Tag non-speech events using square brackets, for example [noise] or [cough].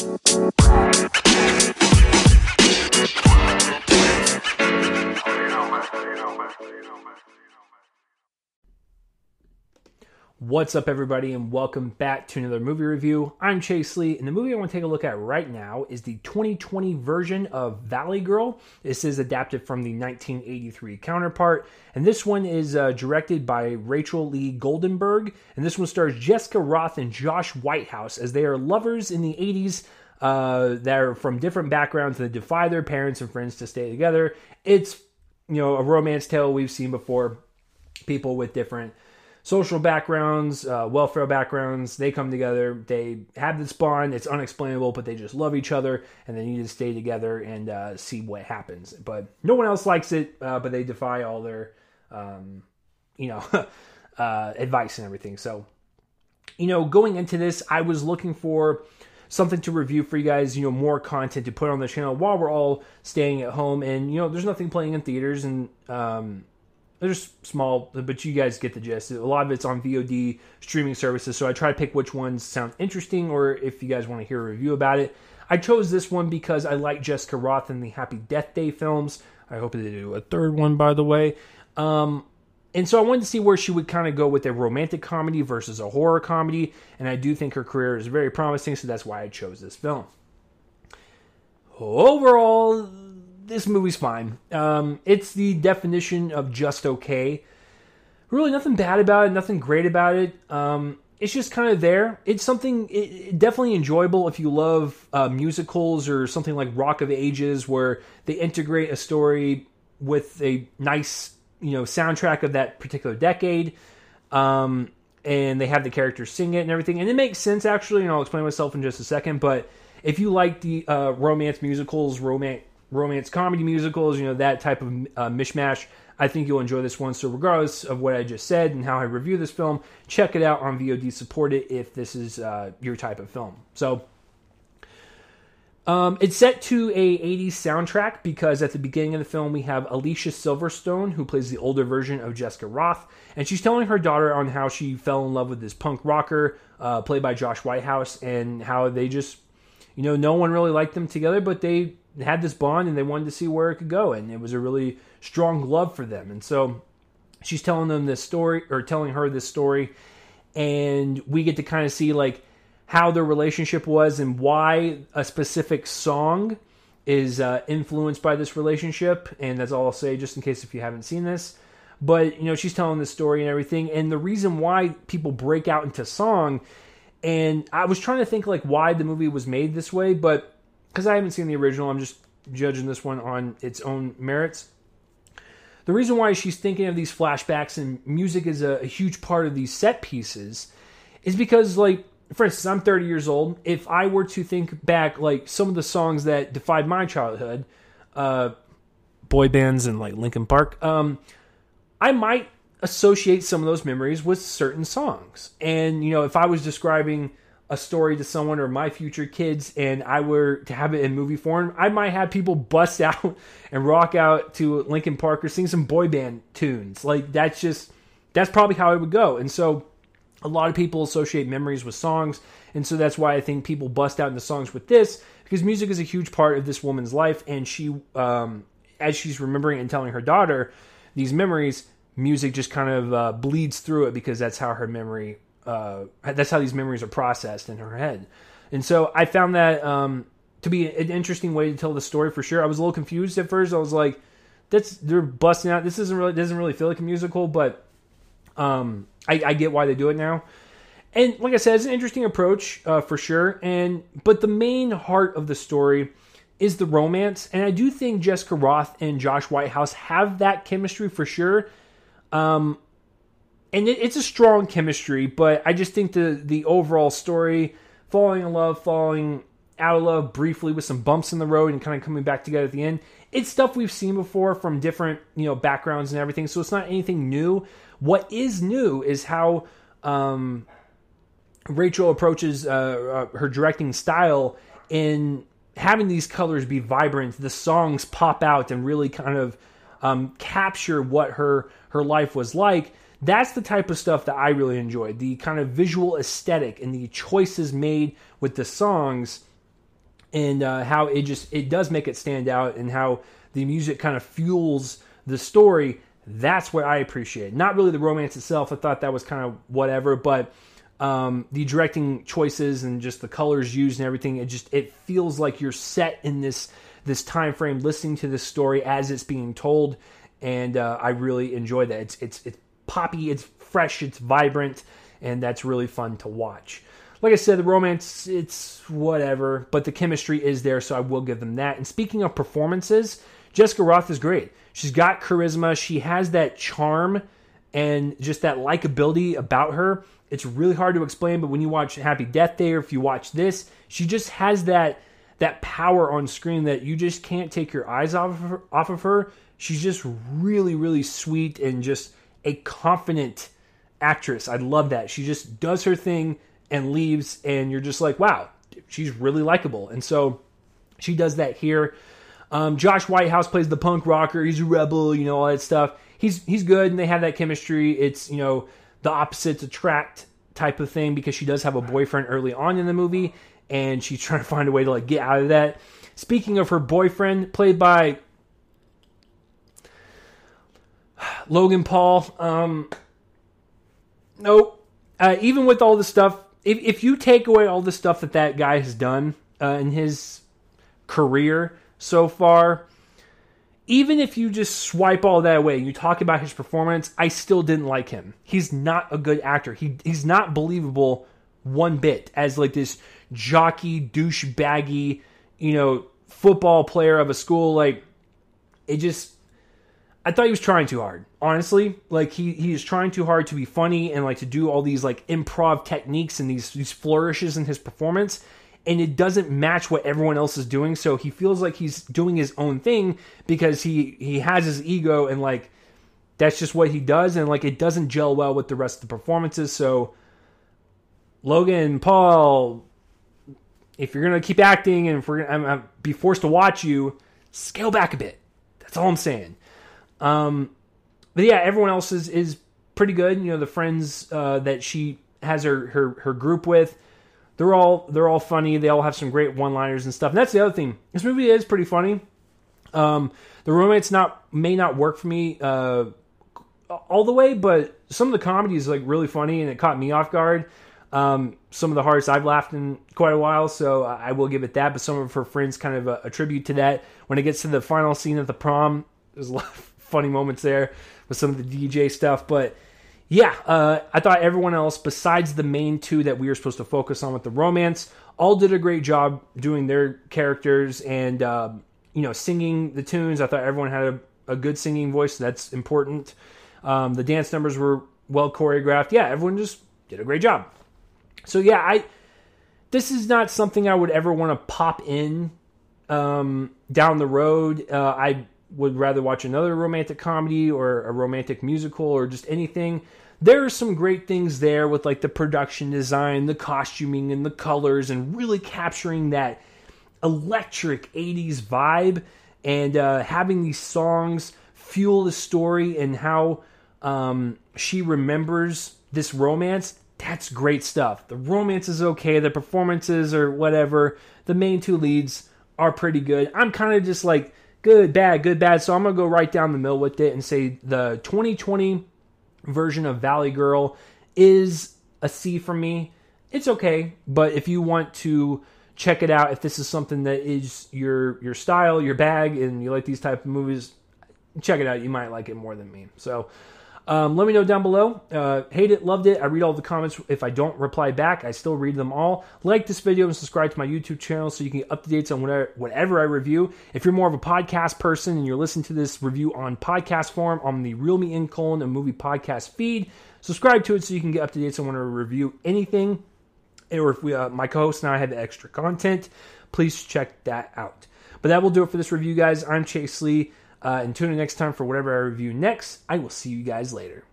Bye. What's up, everybody, and welcome back to another movie review. I'm Chase Lee, and the movie I want to take a look at right now is the 2020 version of Valley Girl. This is adapted from the 1983 counterpart, and this one is uh, directed by Rachel Lee Goldenberg, and this one stars Jessica Rothe and Josh Whitehouse as they are lovers in the 80s uh, that are from different backgrounds and they defy their parents and friends to stay together. It's you know a romance tale we've seen before. People with different social backgrounds, uh, welfare backgrounds. They come together. They have this bond. It's unexplainable, but they just love each other, and they need to stay together and uh, see what happens. But no one else likes it. Uh, but they defy all their, um, you know, [laughs] uh, advice and everything. So, you know, going into this, I was looking for something to review for you guys, you know, more content to put on the channel while we're all staying at home. And, you know, there's nothing playing in theaters and, um, there's small, but you guys get the gist. A lot of it's on VOD streaming services, so I try to pick which ones sound interesting, or if you guys want to hear a review about it. I chose this one because I like Jessica Rothe in the Happy Death Day films. I hope they do a third one, by the way. Um, and so I wanted to see where she would kind of go with a romantic comedy versus a horror comedy, and I do think her career is very promising, so that's why I chose this film. Overall, this movie's fine. Um, it's the definition of just okay. Really, nothing bad about it, nothing great about it. Um, it's just kind of there. It's something it, it definitely enjoyable if you love uh, musicals or something like Rock of Ages, where they integrate a story with a nice, you know, soundtrack of that particular decade. Um, and they have the characters sing it and everything, and it makes sense actually. And I'll explain myself in just a second. But if you like the uh, romance musicals, romance romance comedy musicals, you know, that type of uh, mishmash. I think you'll enjoy this one. So, regardless of what I just said and how I review this film, check it out on VOD. Support it if this is uh, your type of film. So, um, it's set to a 80s soundtrack because at the beginning of the film we have Alicia Silverstone who plays the older version of Jessica Rothe and she's telling her daughter on how she fell in love with this punk rocker uh, played by Josh Whitehouse and how they just, you know, no one really liked them together, but they had this bond and they wanted to see where it could go, and it was a really strong love for them. And so she's telling them this story or telling her this story, and we get to kind of see like how their relationship was and why a specific song is uh, influenced by this relationship. And that's all I'll say, just in case if you haven't seen this. But you know, she's telling this story and everything, and the reason why people break out into song. And I was trying to think like why the movie was made this way, but because I haven't seen the original, I'm just judging this one on its own merits. The reason why she's thinking of these flashbacks and music is a, a huge part of these set pieces is because, like, for instance, I'm 30 years old. If I were to think back, like, some of the songs that defied my childhood, uh, boy bands and, like, Linkin Park, um, I might associate some of those memories with certain songs. And, you know, if I was describing a story to someone or my future kids and I were to have it in movie form, I might have people [laughs] bust out and rock out to Linkin Park or sing some boy band tunes. Like that's just that's probably how it would go. And so a lot of people associate memories with songs, and so that's why I think people bust out into songs with this because music is a huge part of this woman's life, and she, um, as she's remembering and telling her daughter these memories, music just kind of uh, bleeds through it because that's how her memory uh, that's how these memories are processed in her head. And so I found that um, to be an interesting way to tell the story for sure. I was a little confused at first. I was like, "That's they're busting out. This isn't really doesn't really feel like a musical," but um, I, I, get why they do it now. And like I said, it's an interesting approach uh, for sure. And but the main heart of the story is the romance, and I do think Jessica Rothe and Josh Whitehouse have that chemistry for sure. Um, and it, it's a strong chemistry, but I just think the the overall story, falling in love, falling out of love briefly with some bumps in the road, and kind of coming back together at the end. It's stuff we've seen before from different you know backgrounds and everything, so it's not anything new. What is new is how um, Rachel approaches uh, uh, her directing style in having these colors be vibrant, the songs pop out and really kind of um, capture what her her life was like that's the type of stuff that I really enjoyed. The kind of visual aesthetic and the choices made with the songs and uh, how it just it does make it stand out, and how the music kind of fuels the story. That's what I appreciate. Not really the romance itself. I thought that was kind of whatever, but um, the directing choices and just the colors used and everything. It just it feels like you're set in this this time frame, listening to this story as it's being told, and uh, I really enjoy that. It's it's it's poppy, it's fresh, it's vibrant, and that's really fun to watch. Like I said, the romance, it's whatever, but the chemistry is there, so I will give them that. And speaking of performances, Jessica Rothe is great. She's got charisma, she has that charm and just that likability about her. It's really hard to explain, but when you watch Happy Death Day or if you watch this, she just has that that power on screen that you just can't take your eyes off of her, off of her. She's just really really sweet and just a confident actress. I love that. She just does her thing and leaves and you're just like, "Wow, she's really likable." And so she does that here. Um, Josh Whitehouse plays the punk rocker. He's a rebel, you know, all that stuff. He's he's good, and they have that chemistry. It's you know the opposites attract type of thing because she does have a boyfriend early on in the movie, and she's trying to find a way to like get out of that. Speaking of her boyfriend, played by Logan Paul, um, nope. Uh, even with all the stuff, if if you take away all the stuff that that guy has done uh, in his career so far, even if you just swipe all that away, you talk about his performance, I still didn't like him. He's not a good actor. He he's not believable one bit as like this jockey, douchebaggy, you know, football player of a school. Like it just I thought he was trying too hard. Honestly, like he he is trying too hard to be funny and like to do all these like improv techniques and these these flourishes in his performance and it doesn't match what everyone else is doing. So he feels like he's doing his own thing because he he has his ego and like that's just what he does. And like it doesn't gel well with the rest of the performances. So logan paul if you're gonna keep acting and if we're I'm, I'm be forced to watch you scale back a bit. That's all i'm saying um but yeah everyone else is is pretty good you know the friends uh, that she has her her her group with they're all they're all funny. They all have some great one-liners and stuff. And that's the other thing. This movie is pretty funny. Um, the romance not may not work for me uh, all the way, but some of the comedy is like really funny and it caught me off guard. Um, some of the hardest I've laughed in quite a while, so I will give it that. But some of her friends kind of uh, attribute to that. When it gets to the final scene of the prom, there's a lot of funny moments there with some of the DJ stuff, but yeah, uh, I thought everyone else, besides the main two that we were supposed to focus on with the romance, all did a great job doing their characters and uh, you know singing the tunes. I thought everyone had a, a good singing voice. So that's important. Um, the dance numbers were well choreographed. Yeah, everyone just did a great job. So yeah, I this is not something I would ever want to pop in um, down the road. Uh, I would rather watch another romantic comedy or a romantic musical or just anything. There are some great things there with like the production design, the costuming, and the colors, and really capturing that electric 80s vibe and uh, having these songs fuel the story and how um, she remembers this romance. That's great stuff. The romance is okay, the performances or whatever. The main two leads are pretty good. I'm kind of just like good, bad, good, bad. So I'm going to go right down the middle with it and say the 2020 version of Valley Girl is a C for me. It's okay, but if you want to check it out, if this is something that is your your style, your bag, and you like these type of movies, check it out. You might like it more than me. So um, let me know down below. Uh, hate it, loved it. I read all the comments. If I don't reply back, I still read them all. Like this video and subscribe to my YouTube channel so you can get updates on whatever, whatever I review. If you're more of a podcast person and you're listening to this review on podcast form on the Real Me In colon a movie podcast feed, subscribe to it so you can get updates on when I review anything. Or if we, uh, my co-host and I have extra content, please check that out. But that will do it for this review, guys. I'm Chase Lee. Uh, and tune in next time for whatever I review next. I will see you guys later.